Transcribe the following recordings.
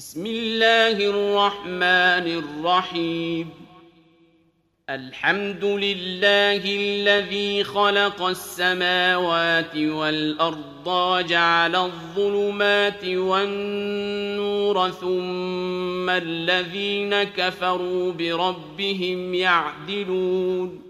بسم الله الرحمن الرحيم. الحمد لله الذي خلق السماوات والأرض وجعل الظلمات والنور ثم الذين كفروا بربهم يعدلون.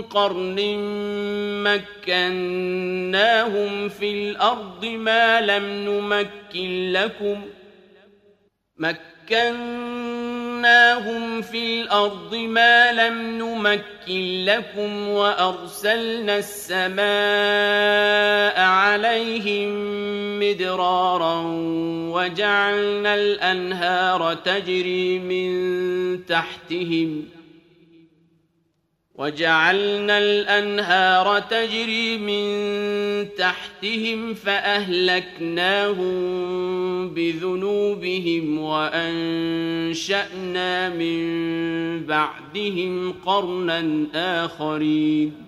قرن مكناهم في الأرض ما لم نمكن لكم مكناهم في الأرض ما لم نمكن لكم وأرسلنا السماء عليهم مدرارا وجعلنا الأنهار تجري من تحتهم ۖ وجعلنا الأنهار تجري من تحتهم فأهلكناهم بذنوبهم وأنشأنا من بعدهم قرنا آخرين.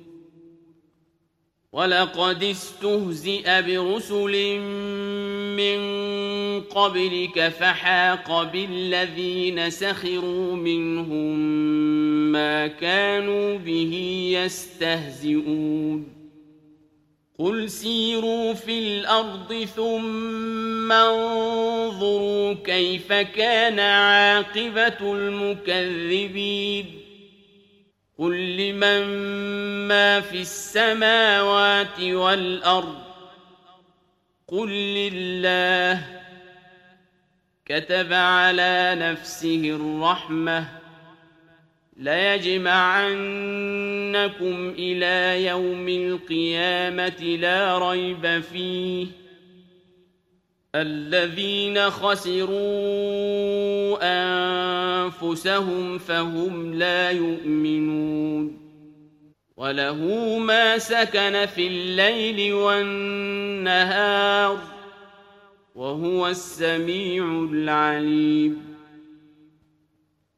ولقد استهزئ برسل من قبلك فحاق بالذين سخروا منهم ما كانوا به يستهزئون. قل سيروا في الأرض ثم انظروا كيف كان عاقبة المكذبين. قل لمن ما في السماوات والارض قل لله كتب على نفسه الرحمه ليجمعنكم إلى يوم القيامه لا ريب فيه الذين خسروا أنفسهم فهم لا يؤمنون وله ما سكن في الليل والنهار وهو السميع العليم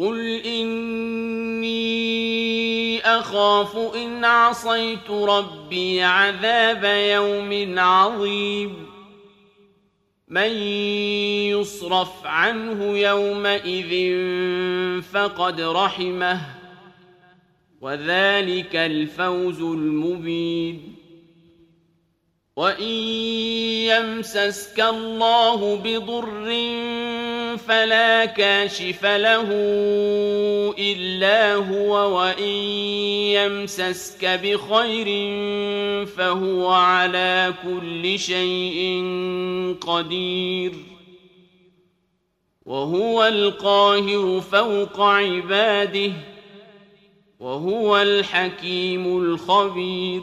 قل اني اخاف ان عصيت ربي عذاب يوم عظيم من يصرف عنه يومئذ فقد رحمه وذلك الفوز المبين وان يمسسك الله بضر فلا كاشف له إلا هو وإن يمسسك بخير فهو على كل شيء قدير. وهو القاهر فوق عباده وهو الحكيم الخبير.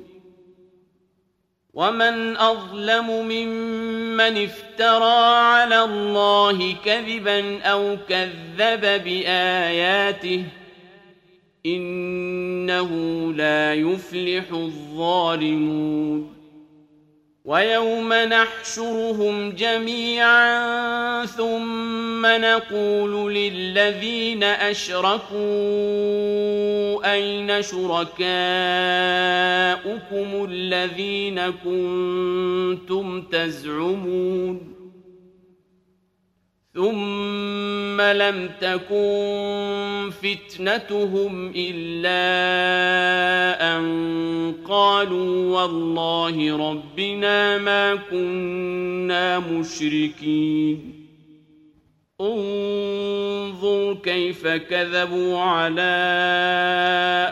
ومن اظلم ممن افترى على الله كذبا أو كذب باياته انه لا يفلح الظالمون ويوم نحشرهم جميعا ثم نقول للذين أشركوا أين شركاؤكم الذين كنتم تزعمون ثم لم تكن فتنتهم إلا أن قالوا والله ربنا ما كنا مشركين. انظر كيف كذبوا على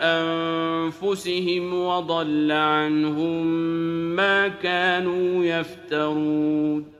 أنفسهم وضل عنهم ما كانوا يفترون.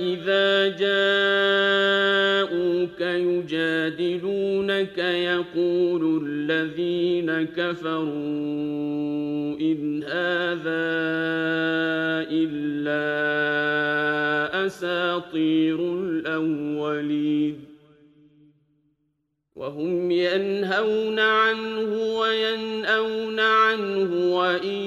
إذا جاءوك يجادلونك يقول الذين كفروا إن هذا إلا أساطير الأولين وهم ينهون عنه وينأون عنه وإن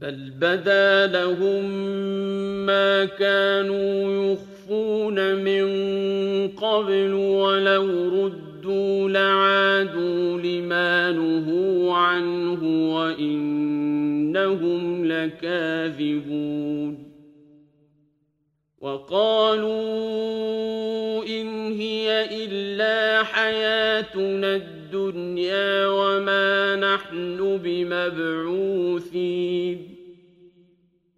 بل بدا لهم ما كانوا يخفون من قبل ولو ردوا لعادوا لما نهوا عنه وإنهم لكاذبون وقالوا إن هي إلا حياتنا الدنيا وما نحن بمبعوثين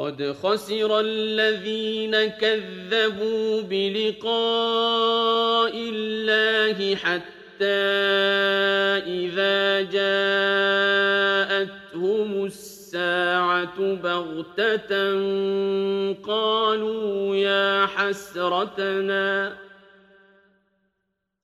قد خسر الذين كذبوا بلقاء الله حتى إذا جاءتهم الساعة بغتة قالوا يا حسرتنا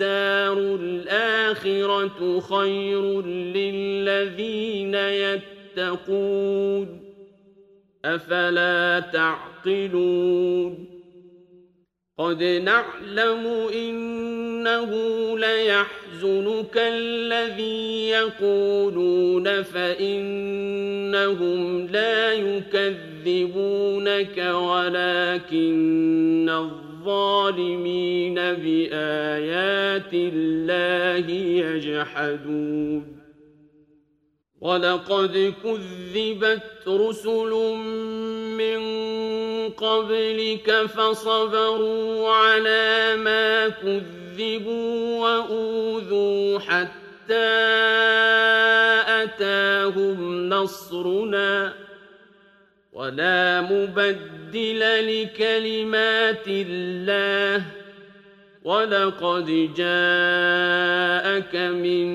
الدار الآخرة خير للذين يتقون أفلا تعقلون قد نعلم إنه ليحزنك الذي يقولون فإنهم لا يكذبونك ولكن الظالمين الظالمين بآيات الله يجحدون ولقد كذبت رسل من قبلك فصبروا على ما كذبوا وأوذوا حتى أتاهم نصرنا ولا مبدل لكلمات الله. ولقد جاءك من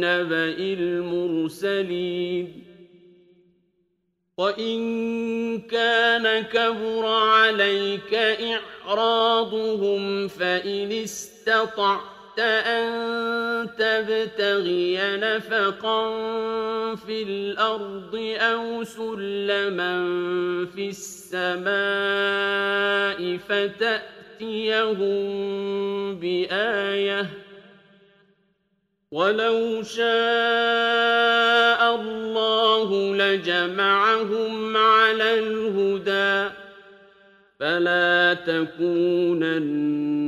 نبأ المرسلين. وإن كان كبر عليك إعراضهم فإن استطعت أن تبتغي نفقا في الأرض أو سلما في السماء فتأتيهم بآية ولو شاء الله لجمعهم على الهدى فلا تكونن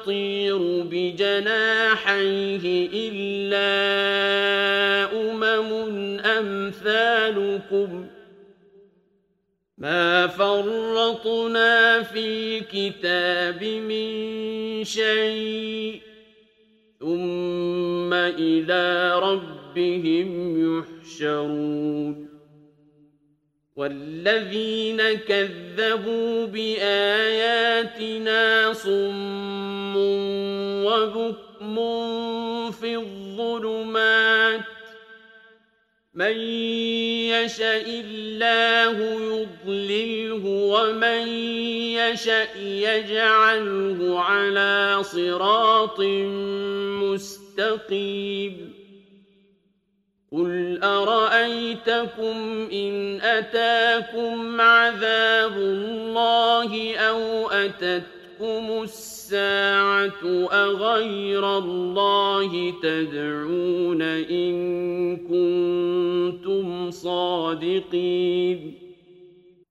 يطير بجناحيه إلا أمم أمثالكم ما فرطنا في كتاب من شيء ثم إلى ربهم يحشرون والذين كذبوا بآياتنا صم وبكم في الظلمات. من يشاء الله يضلله ومن يشاء يجعله على صراط مستقيم. قل أرأيتكم إن أتاكم عذاب الله أو أتتكم الساعة أغير الله تدعون إن كنتم صادقين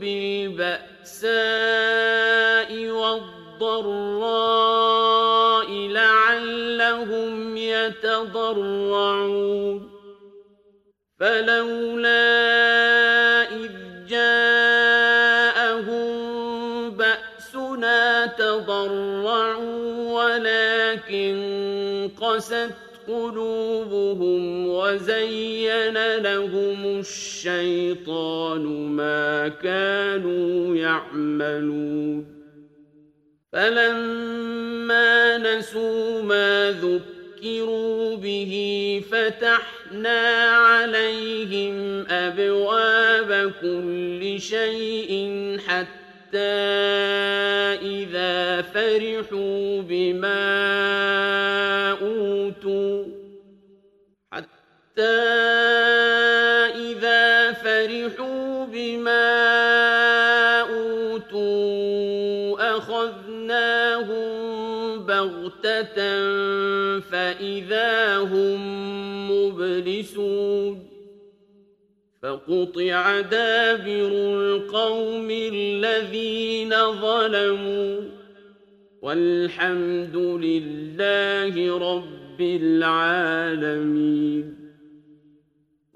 بالبأساء والضراء لعلهم يتضرعون. فلولا إذ جاءهم بأسنا تضرعوا ولكن قست قلوبهم وزين لهم الشيطان ما كانوا يعملون. فلما نسوا ما ذكروا به فتحنا عليهم أبواب كل شيء حتى إذا فرحوا بما أوتوا. حتى بما أوتوا أخذناهم بغتة فإذا هم مبلسون فقطع دابر القوم الذين ظلموا والحمد لله رب العالمين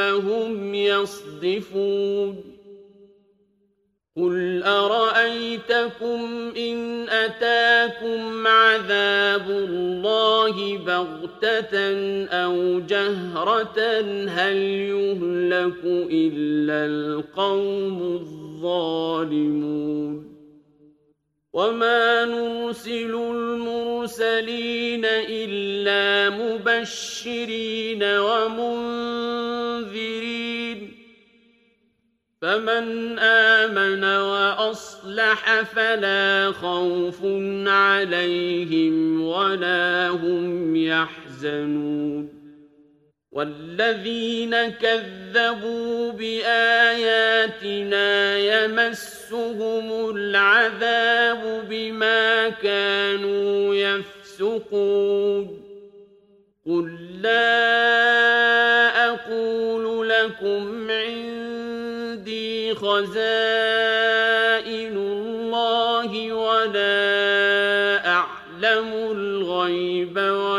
هم يصدفون قل أرأيتكم إن أتاكم عذاب الله بغتة أو جهرة هل يهلك إلا القوم الظالمون وما نرسل المرسلين إلا مبشرين ومنذرين فمن آمن وأصلح فلا خوف عليهم ولا هم يحزنون والذين كذبوا بآياتنا يمسهم العذاب بما كانوا يفسقون. قل لا أقول لكم عندي خزائن الله ولا أعلم الغيب ولا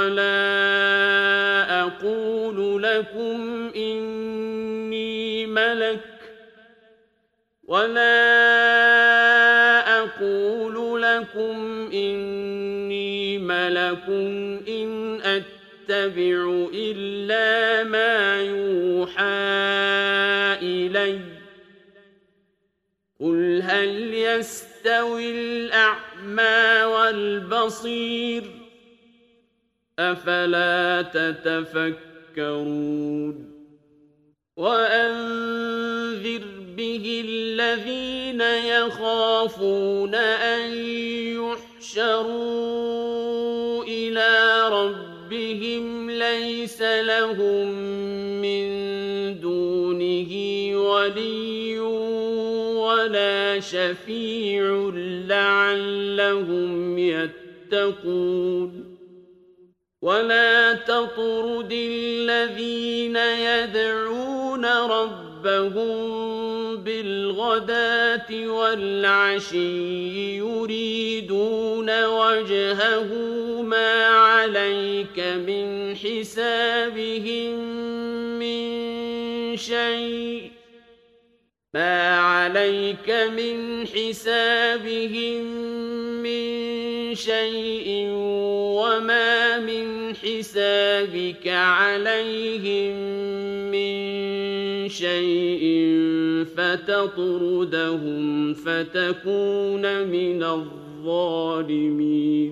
ولا أقول لكم إني ملك إن أتبع إلا ما يوحى إلي قل هل يستوي الأعمى والبصير أفلا تتفكرون وأنذر به الذين يخافون أن يحشروا إلى ربهم ليس لهم من دونه ولي ولا شفيع لعلهم يتقون ولا تطرد الذين يدعون ربهم ربهم بالغداة والعشي يريدون وجهه ما عليك من حسابهم من شيء ما عليك من حسابهم من شيء وما من حسابك عليهم شيء فتطردهم فتكون من الظالمين.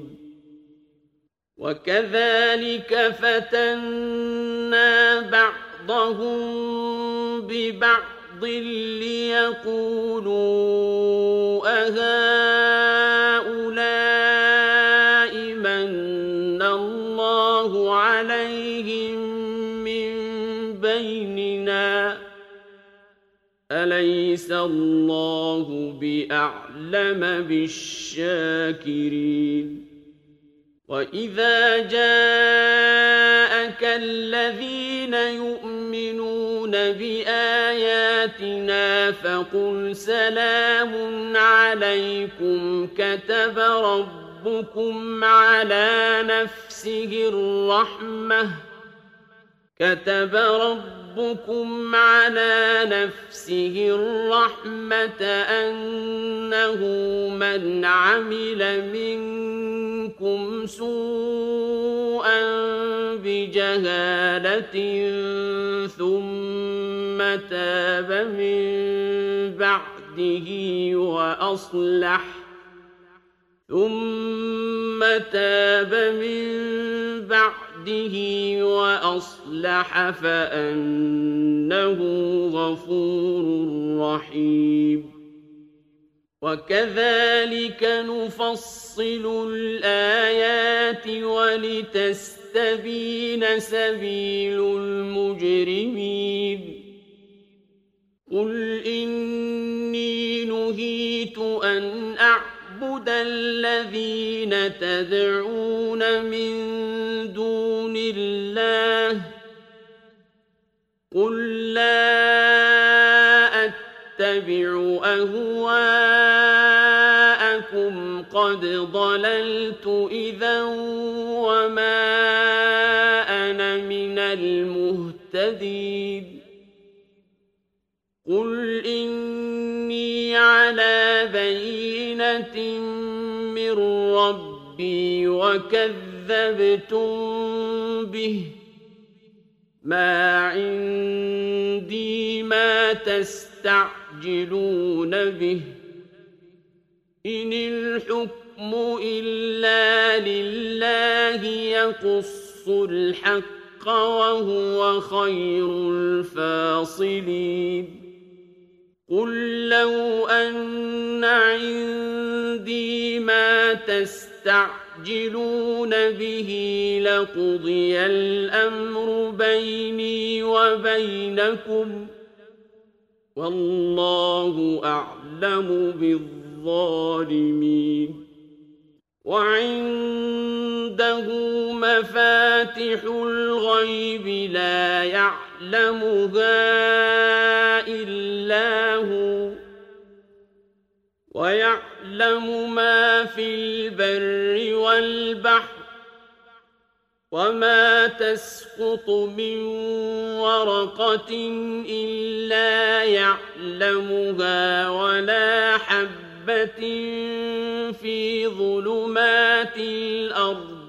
وكذلك فتنا بعضهم ببعض ليقولوا أهؤلاء من الله عليهم أليس الله بأعلم بالشاكرين. وإذا جاءك الذين يؤمنون بآياتنا فقل سلام عليكم كتب ربكم على نفسه الرحمة كتب ربكم على نفسه الرحمة أنه من عمل منكم سوءا بجهالة ثم تاب من بعده وأصلح ثم تاب من بعده وأصلح فأنه غفور رحيم. وكذلك نفصل الآيات ولتستبين سبيل المجرمين. قل إني نهيت أن أعبد الذين تدعون من دون الله قل لا أتبع أهواءكم قد ضللت إذا وما أنا من المهتدين قل إني على بينة من ربي وكذبتم به. ما عندي ما تستعجلون به. إن الحكم إلا لله يقص الحق وهو خير الفاصلين. قل لو أن عندي ما تستعجلون به لقضي الأمر بيني وبينكم والله أعلم بالظالمين وعنده مفاتح الغيب لا يعلمها إلا هو ويعلم ما في البر والبحر وما تسقط من ورقة إلا يعلمها ولا حبة في ظلمات الأرض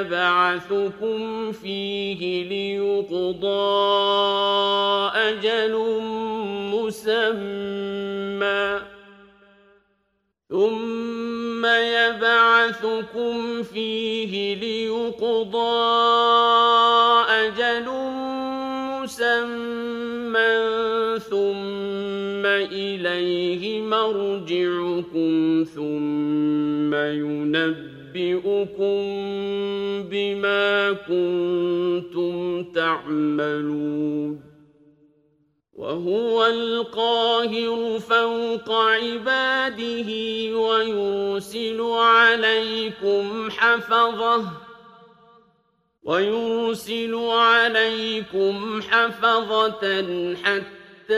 يبعثكم فيه ليقضى أجل مسمى. ثم يبعثكم فيه ليقضى أجل مسمى. ثم إليه مرجعكم ثم ينبئكم بما كنتم تعملون. وهو القاهر فوق عباده ويرسل عليكم حفظه ويرسل عليكم حفظة حتى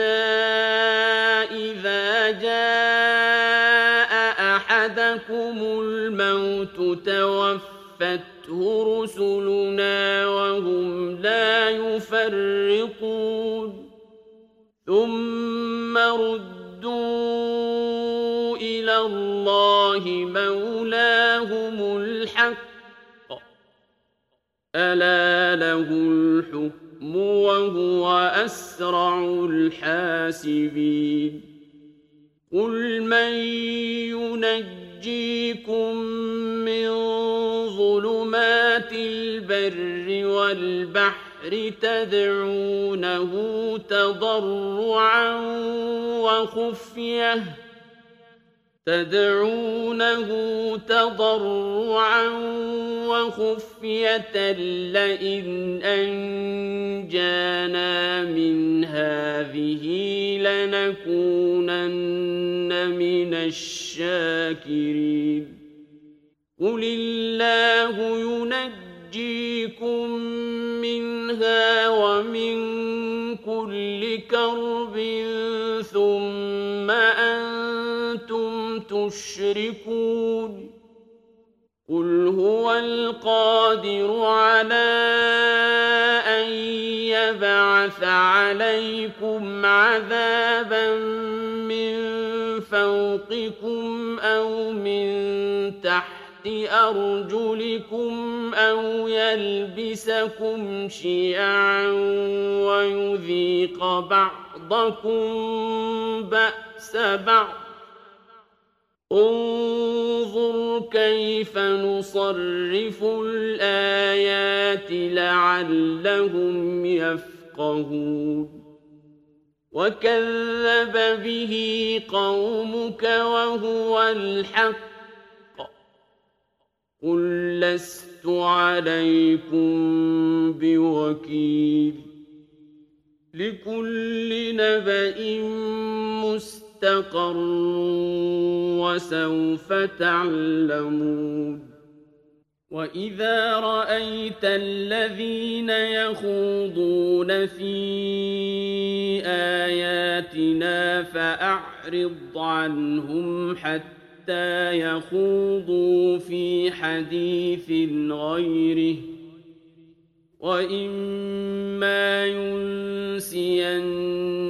إذا جاء أحدكم الموت توفته رسلنا وهم لا يفرقون ثم ردوا إلى الله مولاهم الحق ألا له الحكم وهو أسرع الحاسبين قل من ينجيكم من ظلمات البر والبحر تدعونه تضرعا وخفيه تدعونه تضرعا وخفية لئن أنجانا من هذه لنكونن من الشاكرين. قل الله ينجيكم منها ومن كل كرب أنتم تشركون قل هو القادر على أن يبعث عليكم عذابا من فوقكم أو من تحت أرجلكم أو يلبسكم شيعا ويذيق بعضكم بأس بعض انظر كيف نصرف الآيات لعلهم يفقهون. وكذب به قومك وهو الحق. قل لست عليكم بوكيل. لكل نبأ مستقر وسوف تعلمون وإذا رأيت الذين يخوضون في آياتنا فأعرض عنهم حتى يخوضوا في حديث غيره وإما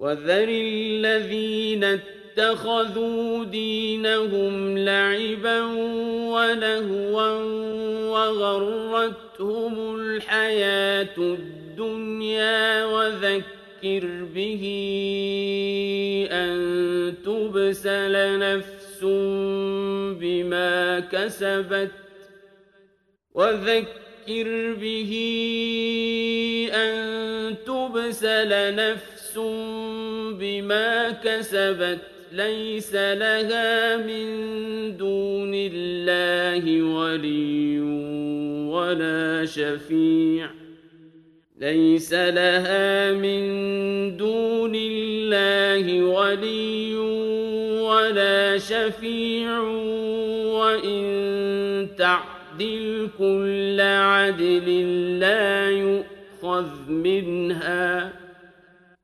وذر الذين اتخذوا دينهم لعبا ولهوا وغرتهم الحياة الدنيا وذكر به أن تبسل نفس بما كسبت وذكر به أن تبسل نفس بما كسبت ليس لها من دون الله ولي ولا شفيع ليس لها من دون الله ولي ولا شفيع وإن تعدل كل عدل لا يؤخذ منها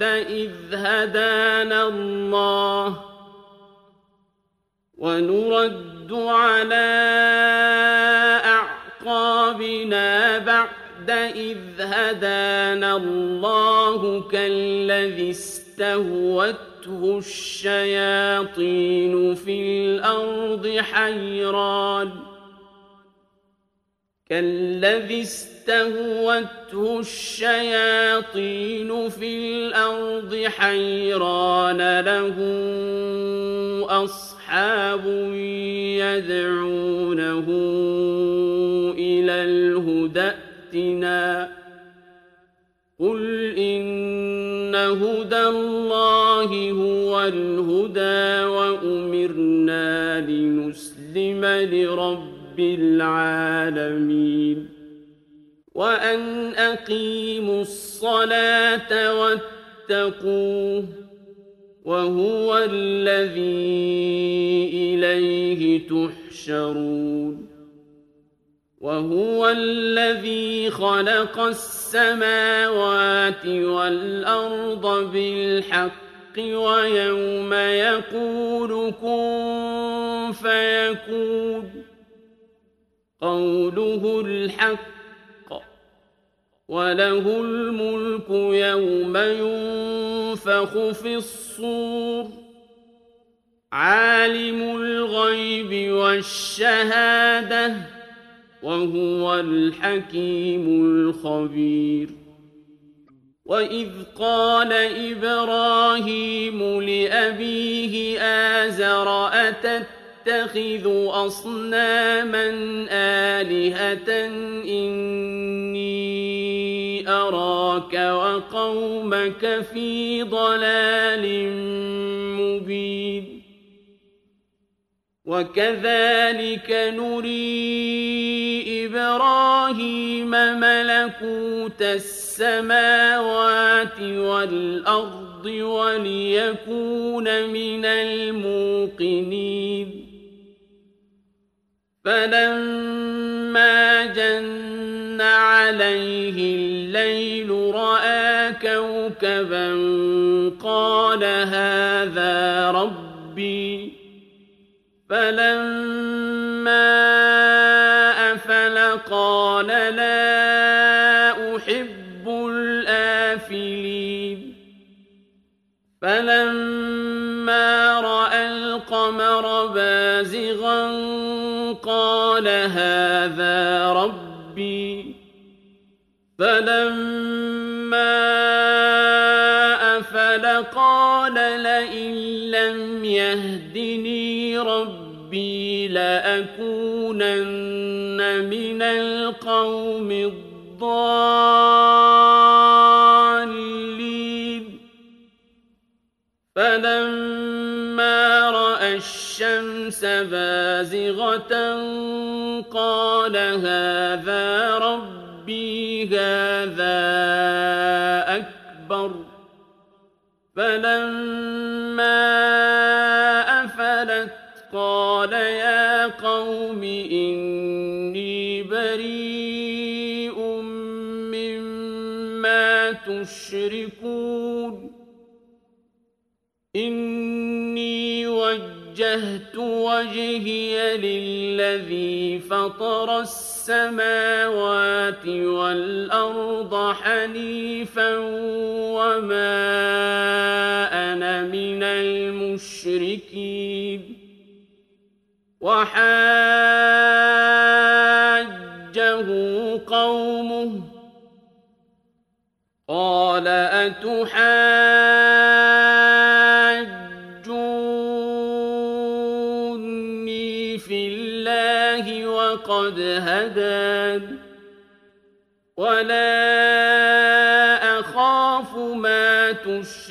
بعد إذ هدانا الله ونرد على أعقابنا بعد إذ هدانا الله كالذي استهوته الشياطين في الأرض حيران كالذي استهوته الشياطين في الأرض حيران له أصحاب يدعونه إلى الهدى آياتنا قل إن هدى الله هو الهدى وأمرنا لنسلم لرب العالمين. وأن أقيموا الصلاة واتقوه وهو الذي إليه تحشرون. وهو الذي خلق السماوات والأرض بالحق ويوم يقول كن فيكون. قوله الحق وله الملك يوم ينفخ في الصور عالم الغيب والشهادة وهو الحكيم الخبير وإذ قال إبراهيم لأبيه آزر أتتخذ أصناما آلهة إني أراك وقومك في ضلال مبين. وكذلك نري إبراهيم ملكوت السماوات والأرض وليكون من الموقنين. فلما جن عليه الليل رأى كوكبا قال هذا ربي فلما هذا ربي فلما أفل قال لئن لم يهدني ربي لأكونن من القوم الضالين. فلما رأى الشمس بازغة قال هذا ربي هذا أكبر فلما وجهت وجهي للذي فطر السماوات والأرض حنيفا وما أنا من المشركين. وحاجه قومه. قال أتحاجوني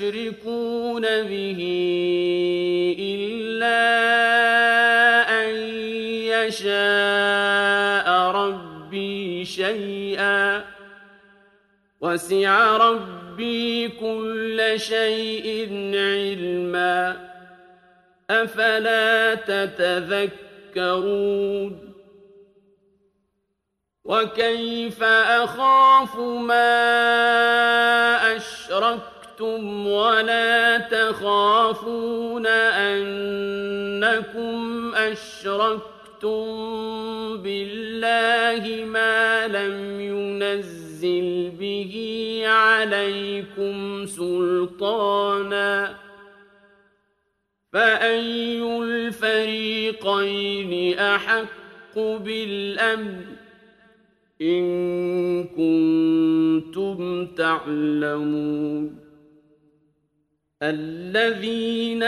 تشركون به وسع ربي كل شيء علما. أفلا تتذكرون؟ وكيف أخاف ما أشركتم ولا تخافون أنكم أشركتم بالله ما لم ينزل به عليكم سلطانا فأي الفريقين أحق بالأمن إن كنتم تعلمون الذين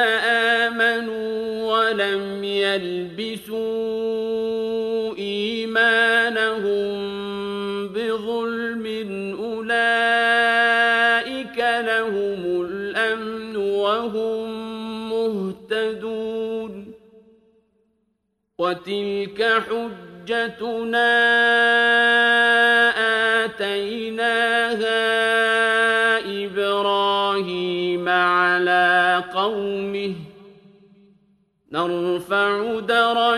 آمنوا ولم يلبسوا إيمانهم بظلم أولئك لهم الأمن وهم مهتدون وتلك حجتنا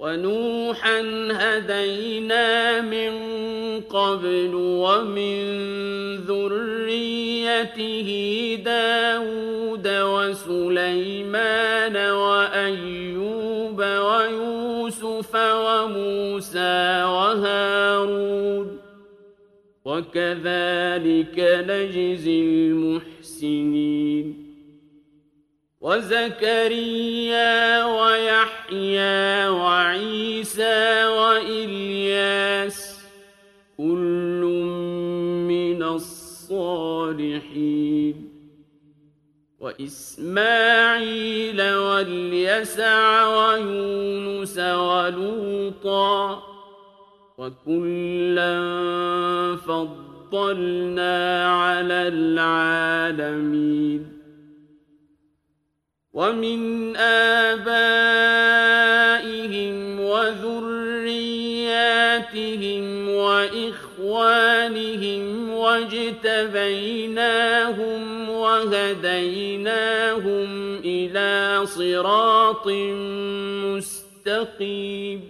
ونوحا هدينا من قبل ومن ذريته داود وسليمان وأيوب ويوسف وموسى وهارون وكذلك نجزي المحسنين وزكريا ويحيى وعيسى وإلياس كل من الصالحين وإسماعيل واليسع ويونس ولوطا وكلا فضلنا على العالمين ومن آبائهم وذرياتهم وإخوانهم واجتبيناهم وهديناهم إلى صراط مستقيم.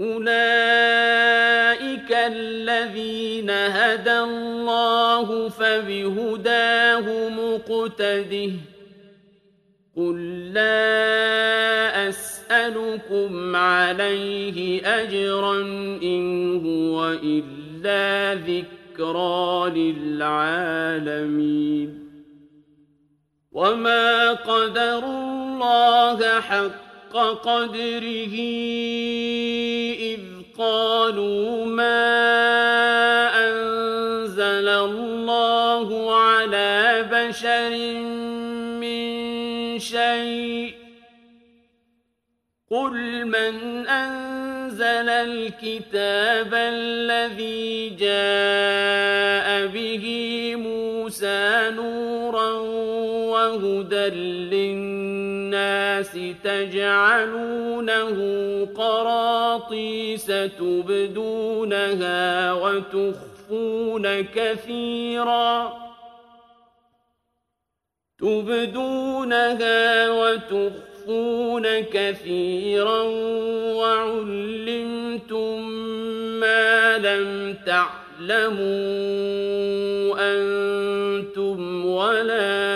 أولئك الذين هدى الله فبهداه مقتده قل لا أسألكم عليه أجرا إن هو إلا ذكرى للعالمين وما قدر الله حق قدره إذ قالوا ما أنزل الله على بشر من شيء قل من أنزل الكتاب الذي جاء به موسى نورا وهدى للناس الناس تجعلونه قراطيس تبدونها وتخفون كثيرا. تبدونها وتخفون كثيرا وعلمتم ما لم تعلموا أنتم ولا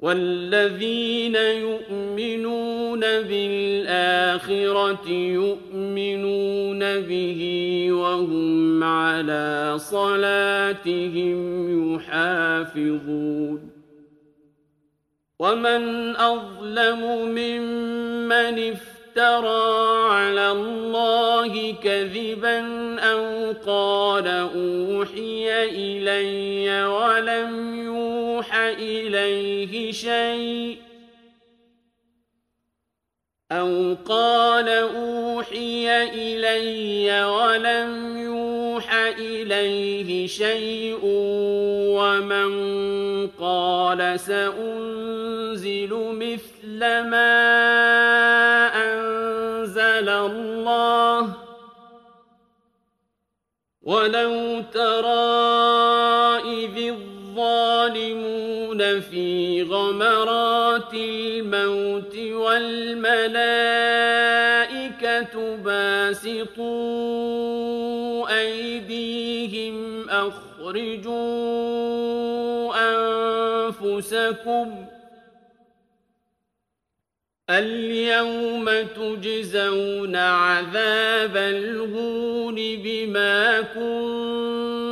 والذين يؤمنون بالآخرة يؤمنون به وهم على صلاتهم يحافظون ومن أظلم ممن افترى على الله كذبا أو قال أوحي إلي ولم يوح إليه شيء أو قال أوحي إلي ولم يوح إليه شيء ومن قال سأنزل مثل ما أنزل الله ولو ترى الموت والملائكة باسطوا أيديهم أخرجوا أنفسكم اليوم تجزون عذاب الهون بما كنتم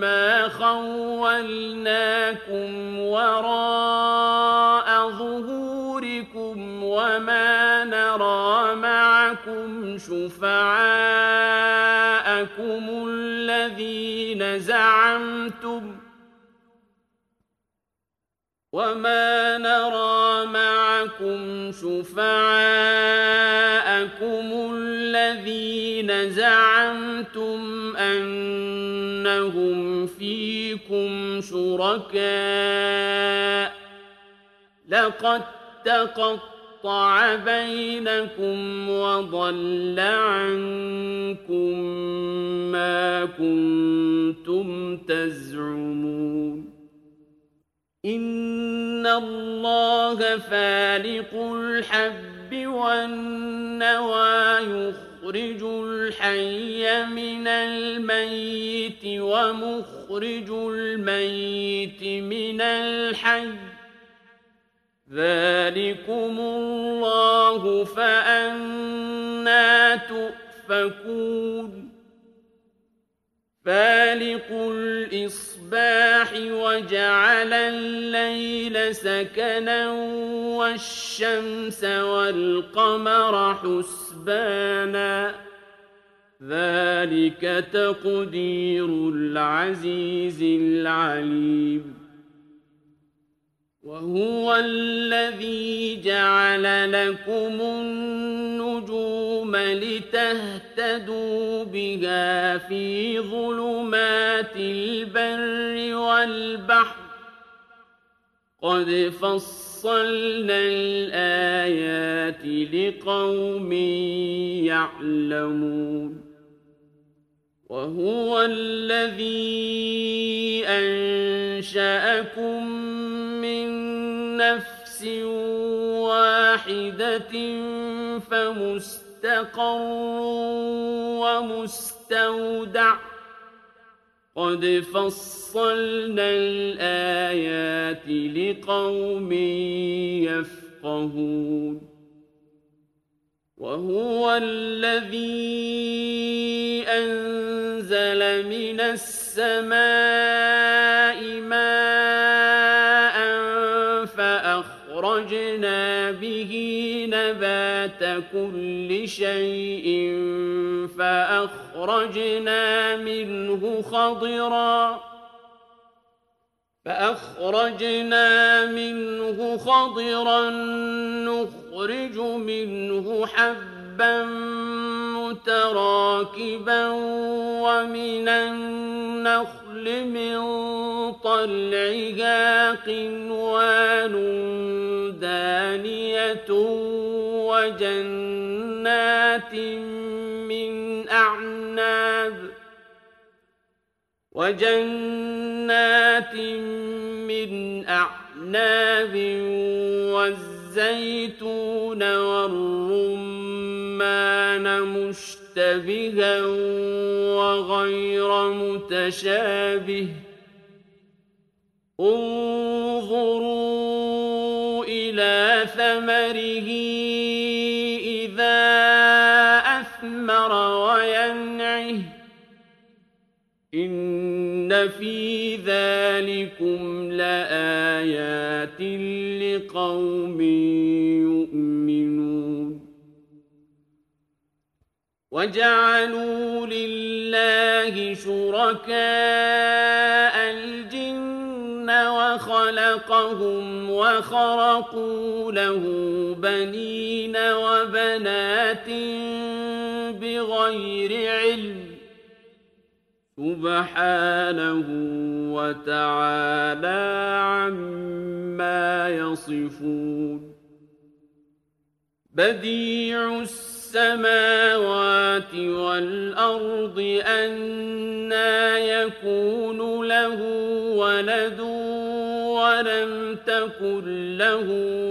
ما خولناكم وراء ظهوركم وما نرى معكم شفعاءكم الذين زعمتم وما نرى معكم شفعاءكم الذين زعمتم أنهم فيكم شركاء لقد تقطع بينكم وضل عنكم ما كنتم تزعمون. إن الله فالق الحب والنوى يخرج الحي من الميت ومخرج الميت من الحي. ذلكم الله فأنا تؤفكون. فالق الإصباح وجعل الليل سكنا والشمس والقمر حسبانا ذلك تقدير العزيز العليم. وهو الذي جعل لكم النجوم لتهتدوا بها في ظلمات البر والبحر. قد فصلنا الآيات لقوم يعلمون وهو الذي أنشأ أنشأكم من نفس واحدة فمستقر ومستودع قد فصلنا الآيات لقوم يفقهون. وهو الذي أنزل من السماء ماء نبات كل شيء فأخرجنا منه خضرا. فأخرجنا منه خضرا نخرج منه حبا متراكبا ومن النخل من طلعها قنوان دانية وجنات من أعناب وجنات من أعناب والزيتون والرمان مشتبها وغير متشابه انظروا إلى ثمره إن في ذلكم لآيات لقوم يؤمنون وجعلوا لله شركاء الجن وخلقهم وخرقوا له بنين وبنات بغير علم سبحانه وتعالى عما يصفون. بديع السماوات والأرض أنا يكون له ولد ولم تكن له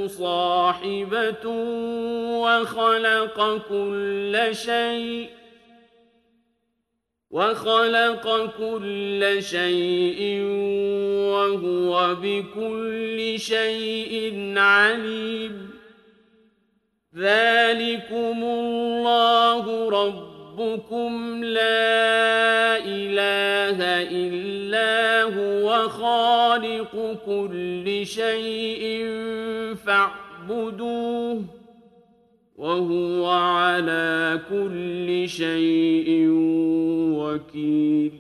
صاحبة وخلق كل شيء وخلق كل شيء وهو بكل شيء عليم. ذلكم الله ربكم لا إله إلا هو خالق كل شيء فاعبدوه. وهو على كل شيء وكيل.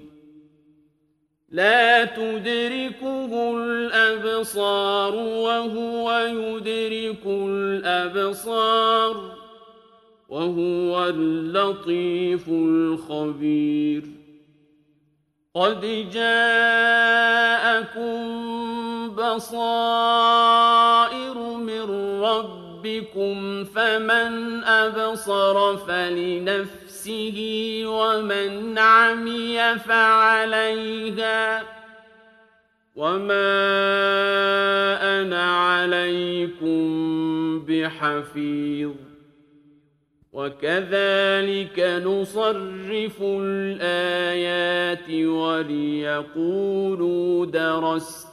لا تدركه الأبصار وهو يدرك الأبصار وهو اللطيف الخبير. قد جاءكم بصائر من ربكم فمن أبصر فلنفسه ومن عمي فعليها وما أنا عليكم بحفيظ وكذلك نصرف الآيات وليقولوا درست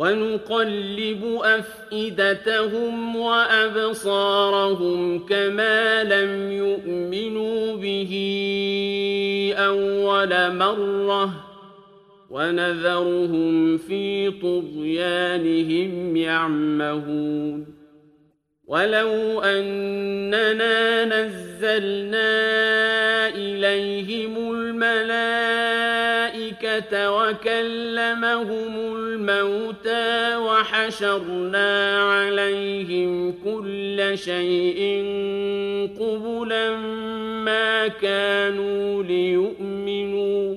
ونقلب أفئدتهم وأبصارهم كما لم يؤمنوا به أول مرة ونذرهم في طغيانهم يعمهون. ولو أننا نزلنا إليهم الملائكة وكلمهم الموتى وحشرنا عليهم كل شيء قبلا ما كانوا ليؤمنوا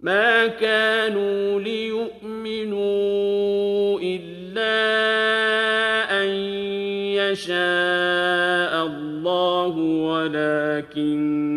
ما كانوا ليؤمنوا إلا أن يشاء الله ولكن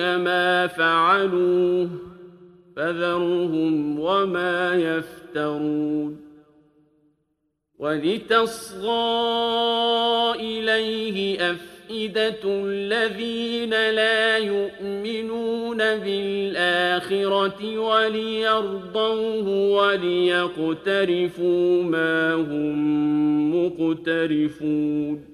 ما فعلوه فذرهم وما يفترون ولتصغى إليه أفئدة الذين لا يؤمنون بالآخرة وليرضوه وليقترفوا ما هم مقترفون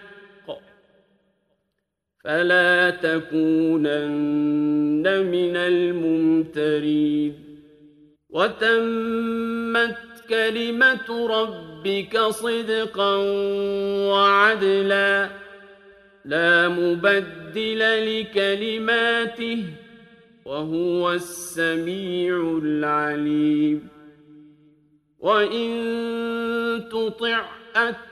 فلا تكونن من الممترين. وتمت كلمة ربك صدقا وعدلا. لا مبدل لكلماته وهو السميع العليم. وإن تطع أكثر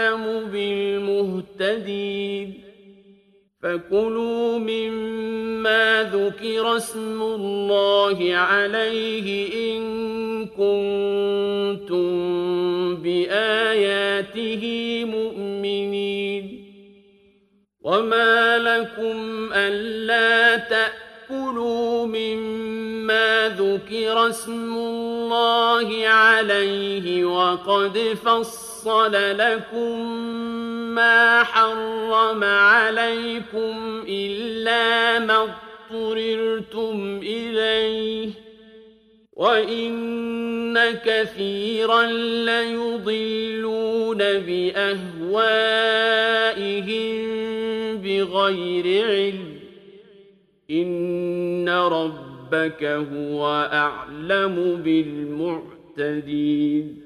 أعلم بالمهتدين. فكلوا مما ذكر اسم الله عليه إن كنتم بآياته مؤمنين. وما لكم ألا تأكلوا مما ذكر اسم الله عليه وقد فصل فصل لكم ما حرم عليكم إلا ما اضطررتم إليه وإن كثيرا ليضلون بأهوائهم بغير علم. إن ربك هو أعلم بالمعتدين.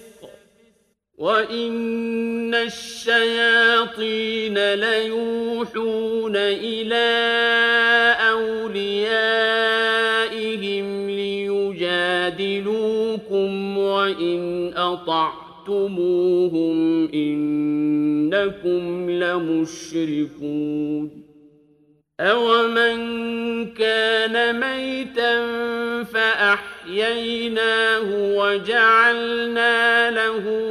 وَإِنَّ الشَّيَاطِينَ لَيُوحُونَ إِلَىٰ أَوْلِيَائِهِمْ لِيُجَادِلُوكُمْ وَإِنْ أَطَعْتُمُوهُمْ إِنَّكُمْ لَمُشْرِكُونَ أَوَمَنْ كَانَ مَيْتًا فَأَحْيَيْنَاهُ وَجَعَلْنَا لَهُ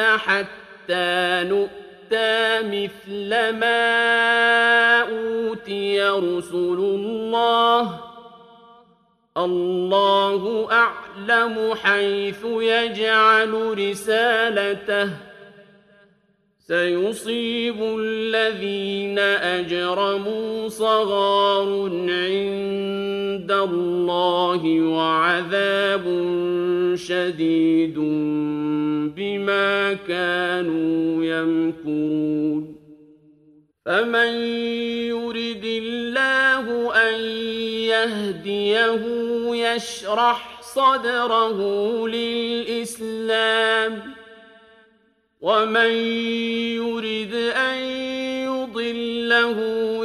حتى نؤتى مثل ما أوتي رسل الله الله أعلم حيث يجعل رسالته سيصيب الذين أجرموا صغار عند الله وعذاب شديد بما كانوا يمكرون. فمن يرد الله أن يهديه يشرح صدره للإسلام. ومن يرد أن يضله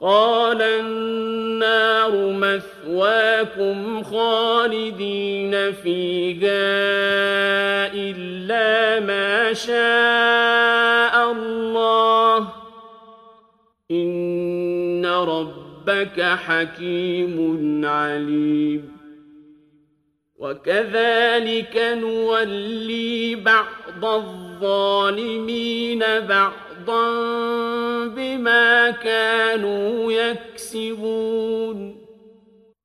قال النار مثواكم خالدين فيها إلا ما شاء الله. إن ربك حكيم عليم. وكذلك نولي بعض الظالمين بما كانوا يكسبون.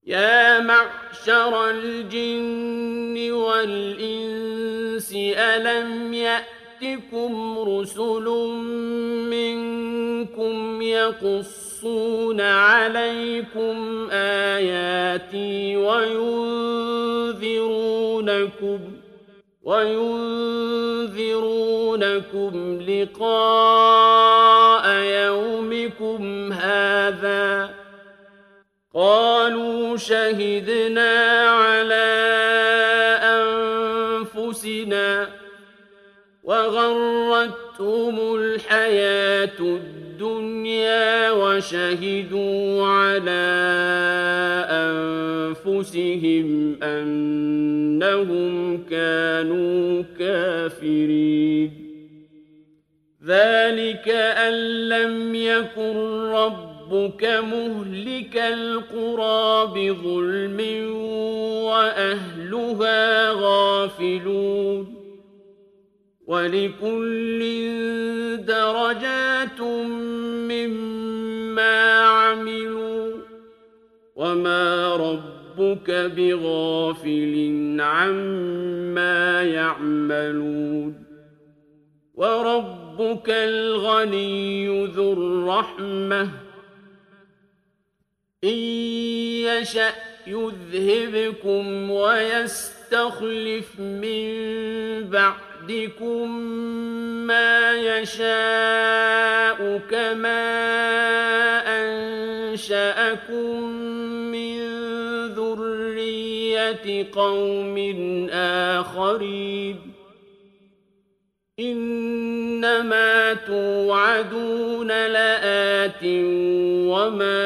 يا معشر الجن والإنس ألم يأتكم رسل منكم يقصون عليكم آياتي وينذرونكم وينذرونكم لقاء يومكم هذا قالوا شهدنا على أنفسنا وغرتهم الحياة الدنيا الدنيا وشهدوا على أنفسهم أنهم كانوا كافرين. ذلك أن لم يكن ربك مهلك القرى بظلم وأهلها غافلون. ولكل درجات مما عملوا. وما ربك بغافل عما يعملون وربك الغني ذو الرحمه ان يشا يذهبكم ويستخلف من بعد بعدكم ما يشاء كما أنشأكم من ذرية قوم آخرين إنما توعدون لآت وما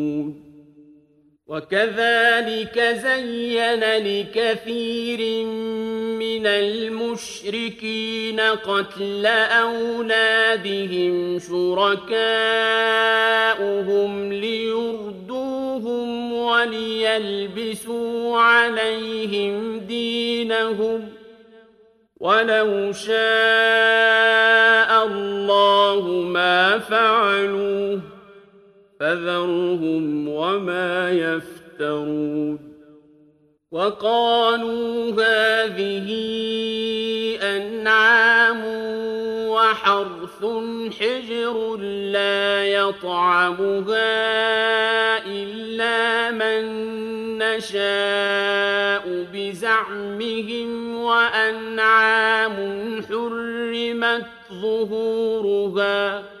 وكذلك زين لكثير من المشركين قتل أولادهم شركاؤهم ليردوهم وليلبسوا عليهم دينهم ولو شاء الله ما فعلوه فذرهم وما يفترون وقالوا هذه أنعام وحرث حجر لا يطعمها إلا من نشاء بزعمهم وأنعام حرمت ظهورها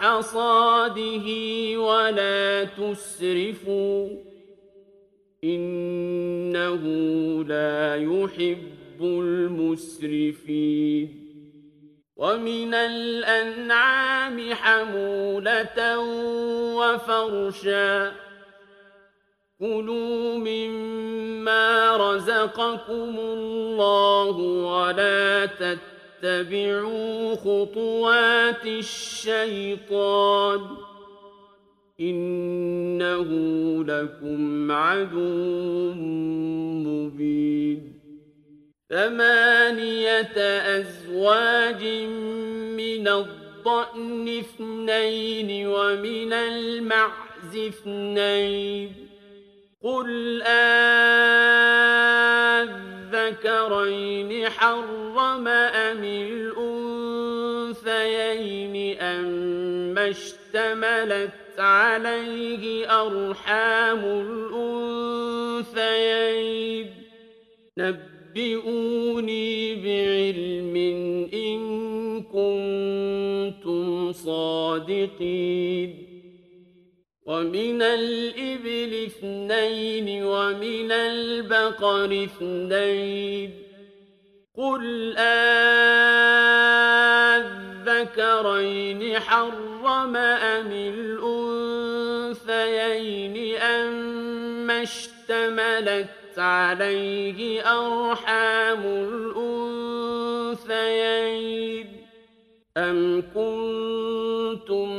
حصاده ولا تسرفوا إنه لا يحب المسرفين ومن الأنعام حمولة وفرشا كلوا مما رزقكم الله ولا تتقوا اتبعوا خطوات الشيطان إنه لكم عدو مبين ثمانية أزواج من الضأن اثنين ومن المعز اثنين قل آذ الذكرين حرم أم الأنثيين أم اشتملت عليه أرحام الأنثيين؟ نبئوني بعلم إن كنتم صادقين. ومن الإبل اثنين ومن البقر اثنين. قل أذكرين حرم أم الأنثيين أم اشتملت عليه أرحام الأنثيين. أم كنتم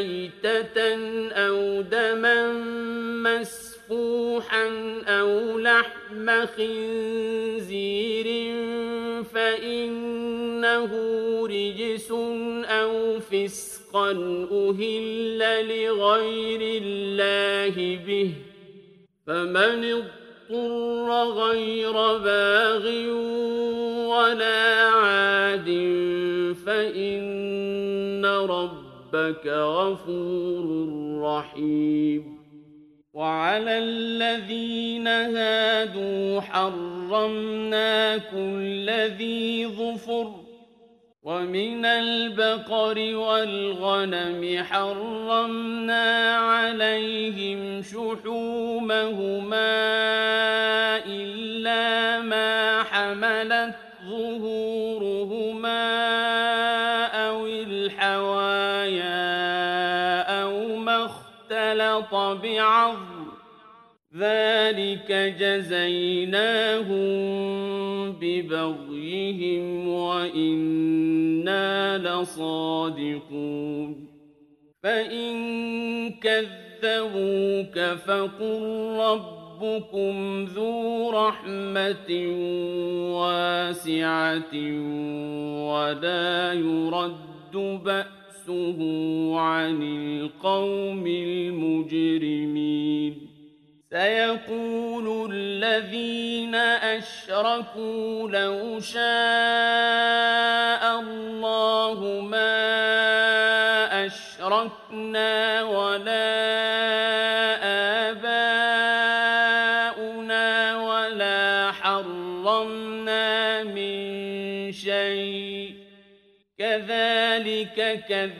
ميتة أو دما مسفوحا أو لحم خنزير فإنه رجس أو فسقا أهل لغير الله به فمن اضطر غير باغ ولا عاد فإن ربك غفور رحيم. وعلى الذين هادوا حرمنا كل ذي ظفر ومن البقر والغنم حرمنا عليهم شحومهما إلا ما حملت ظهورهما بعظم ذلك جزيناهم ببغيهم وإنا لصادقون. فإن كذبوك فقل ربكم ذو رحمة واسعة ولا يرد بأسه عن القوم المجرمين. سيقول الذين أشركوا لو شاء الله ما أشركنا ولا آباؤنا ولا حرمنا من شيء. كذلك كذب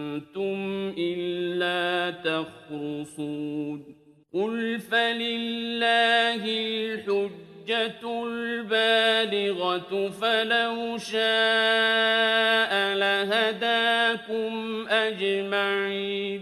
إلا تخرصون قل فلله الحج الحجة البالغة فلو شاء لهداكم أجمعين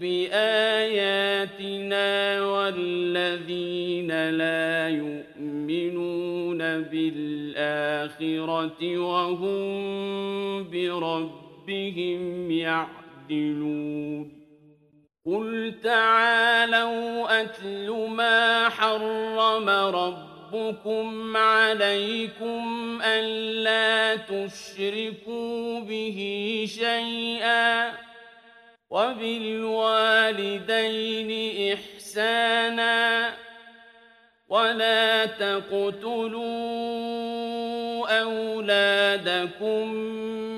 بآياتنا والذين لا يؤمنون بالآخرة وهم بربهم يعدلون قل تعالوا أتل ما حرم ربكم عليكم ألا تشركوا به شيئا وبالوالدين إحسانا ولا تقتلوا أولادكم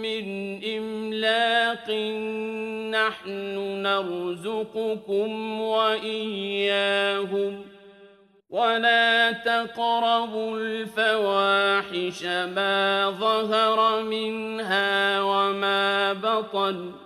من إملاق نحن نرزقكم وإياهم ولا تقربوا الفواحش ما ظهر منها وما بطن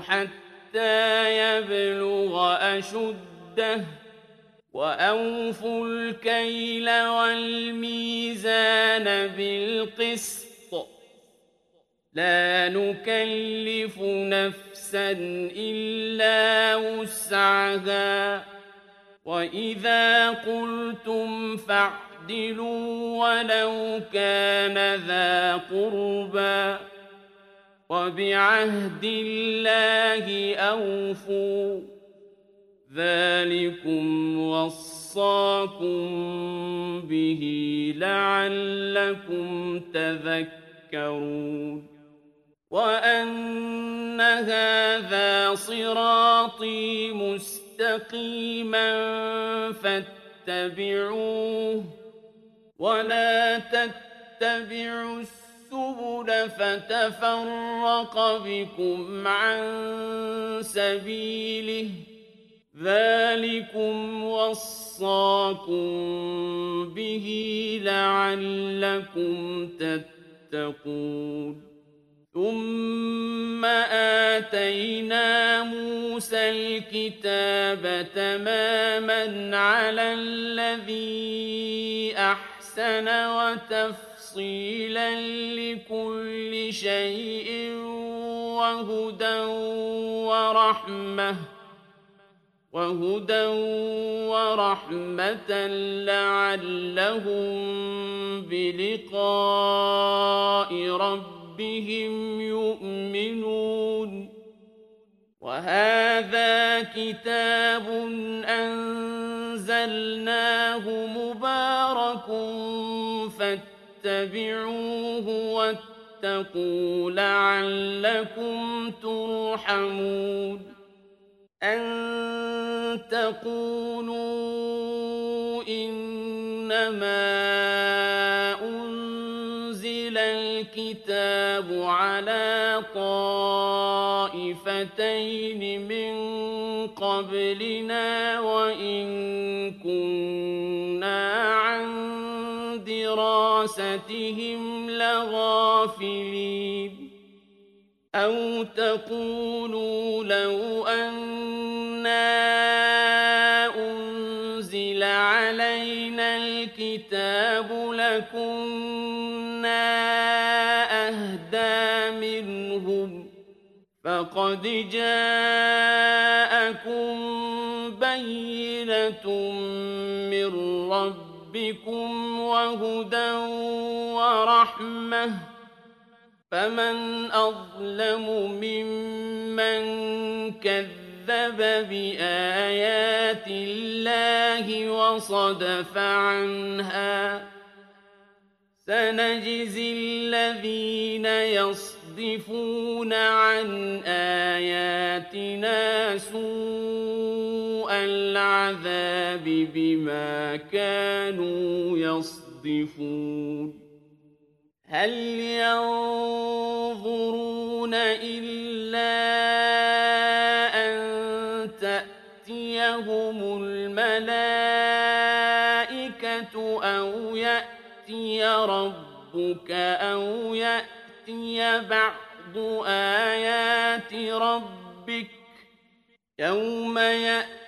حتى يبلغ أشده وأوفوا الكيل والميزان بالقسط. لا نكلف نفسا إلا وسعها. وإذا قلتم فاعدلوا ولو كان ذا قربى. وبعهد الله أوفوا. ذلكم وصاكم به لعلكم تذكرون. وأن هذا صراطي مستقيما فاتبعوه ولا تتبعوا السبل فتفرق بكم عن سبيله. ذلكم وصاكم به لعلكم تتقون. ثم آتينا موسى الكتاب تماما على الذي أحسن وتفصيلا لكل شيء وهدى ورحمة وهدى ورحمة لعلهم بلقاء ربهم يؤمنون. وهذا كتاب أنزلناه مبارك فاتبعوه واتقوا لعلكم ترحمون أن تقولوا إنما أنزل الكتاب على طائفتين من قبلنا وإن كنا دراستهم لغافلين. أَوْ تَقُولُوا لَوْ أَنَّا أُنزِلَ عَلَيْنَا الْكِتَابُ لَكُنَّا أَهْدَىٰ مِنْهُمْ ۚ. فَقَدْ جَاءَكُم بَيِّنَةٌ مِّن رَّبِّكُمْ وَهُدًى وَرَحْمَةٌ فمن أظلم ممن كذب بآيات الله وصدف عنها سنجزي الذين يصدفون عن آياتنا سوء العذاب بما كانوا يصدفون. هل ينظرون إلا أن تأتيهم الملائكة أو يأتي ربك أو يأتي بعض آيات ربك يوم يأتي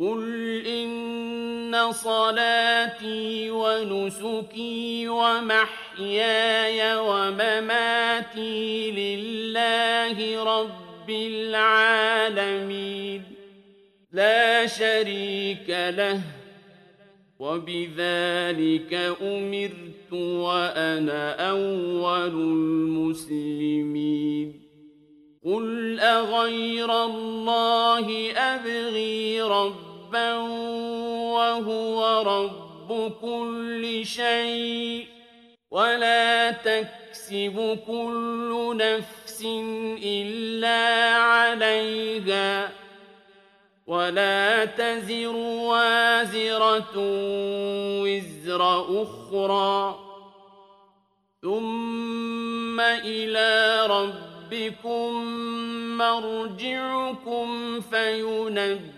قل إن صلاتي ونسكي ومحياي ومماتي لله رب العالمين. لا شريك له. وبذلك أمرت وأنا أول المسلمين. قل أغير الله أبغي ربا وهو رب كل شيء ولا تكسب كل نفس إلا عليها ولا تزر وازرة وزر أخرى ثم إلى ربكم مرجعكم فينبئكم